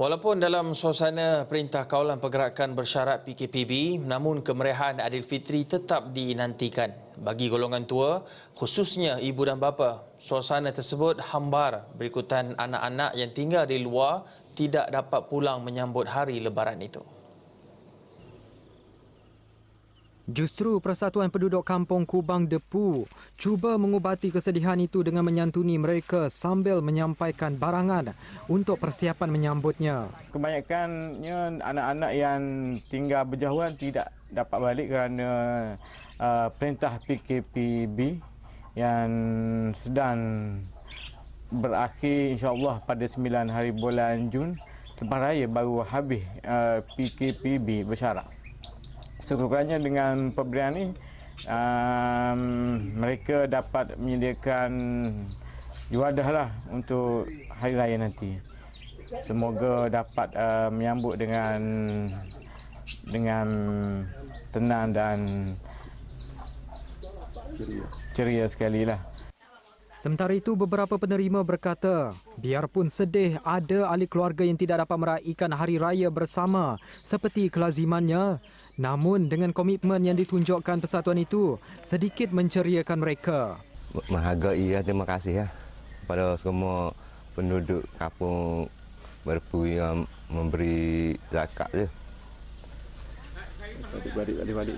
Walaupun dalam suasana Perintah Kawalan Pergerakan Bersyarat PKPB, namun kemeriahan Aidilfitri tetap dinantikan. Bagi golongan tua, khususnya ibu dan bapa, suasana tersebut hambar berikutan anak-anak yang tinggal di luar tidak dapat pulang menyambut hari lebaran itu. Justru Persatuan Penduduk Kampung Kubang Depu cuba mengubati kesedihan itu dengan menyantuni mereka sambil menyampaikan barangan untuk persiapan menyambutnya. Kebanyakannya anak-anak yang tinggal berjauhan tidak dapat balik kerana uh, perintah PKPB yang sedang berakhir insyaAllah pada 9 hari bulan Jun. Lepas raya baru habis uh, PKPB bersyarat sekurang-kurangnya dengan pemberian ini um, mereka dapat menyediakan juadah lah untuk hari raya nanti. Semoga dapat uh, menyambut dengan dengan tenang dan ceria, ceria sekali lah. Sementara itu, beberapa penerima berkata, biarpun sedih ada ahli keluarga yang tidak dapat meraihkan hari raya bersama seperti kelazimannya, namun dengan komitmen yang ditunjukkan persatuan itu, sedikit menceriakan mereka. Menghargai ya, terima kasih ya kepada semua penduduk kampung berpu yang memberi zakat je. Adik-adik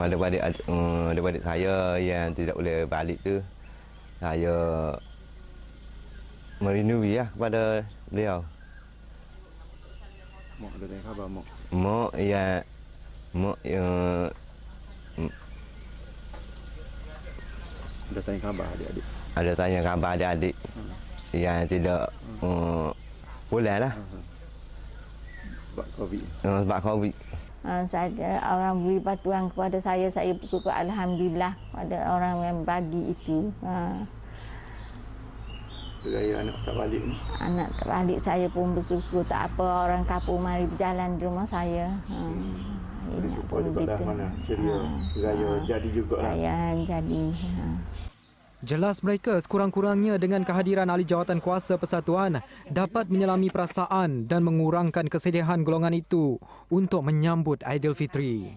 adik saya yang tidak boleh balik tu, saya merinui ya kepada beliau. Mak ada tanya khabar mak. Mak ya mak ya ada tanya khabar adik-adik. Ada tanya khabar adik-adik hmm. yang tidak hmm. uh, boleh lah. Hmm. Sebab Covid. Uh, sebab Covid. Uh, saya orang beri bantuan kepada saya, saya bersyukur Alhamdulillah pada orang yang bagi itu. Uh gaya anak tak balik ni? Anak tak balik saya pun bersyukur tak apa orang kapur mari berjalan di rumah saya. Hmm. Bersyukur daripada mana? Ceria ha. gaya ha. jadi juga lah. Gaya jadi. Ha. Jelas mereka sekurang-kurangnya dengan kehadiran ahli jawatan kuasa persatuan dapat menyelami perasaan dan mengurangkan kesedihan golongan itu untuk menyambut Aidilfitri.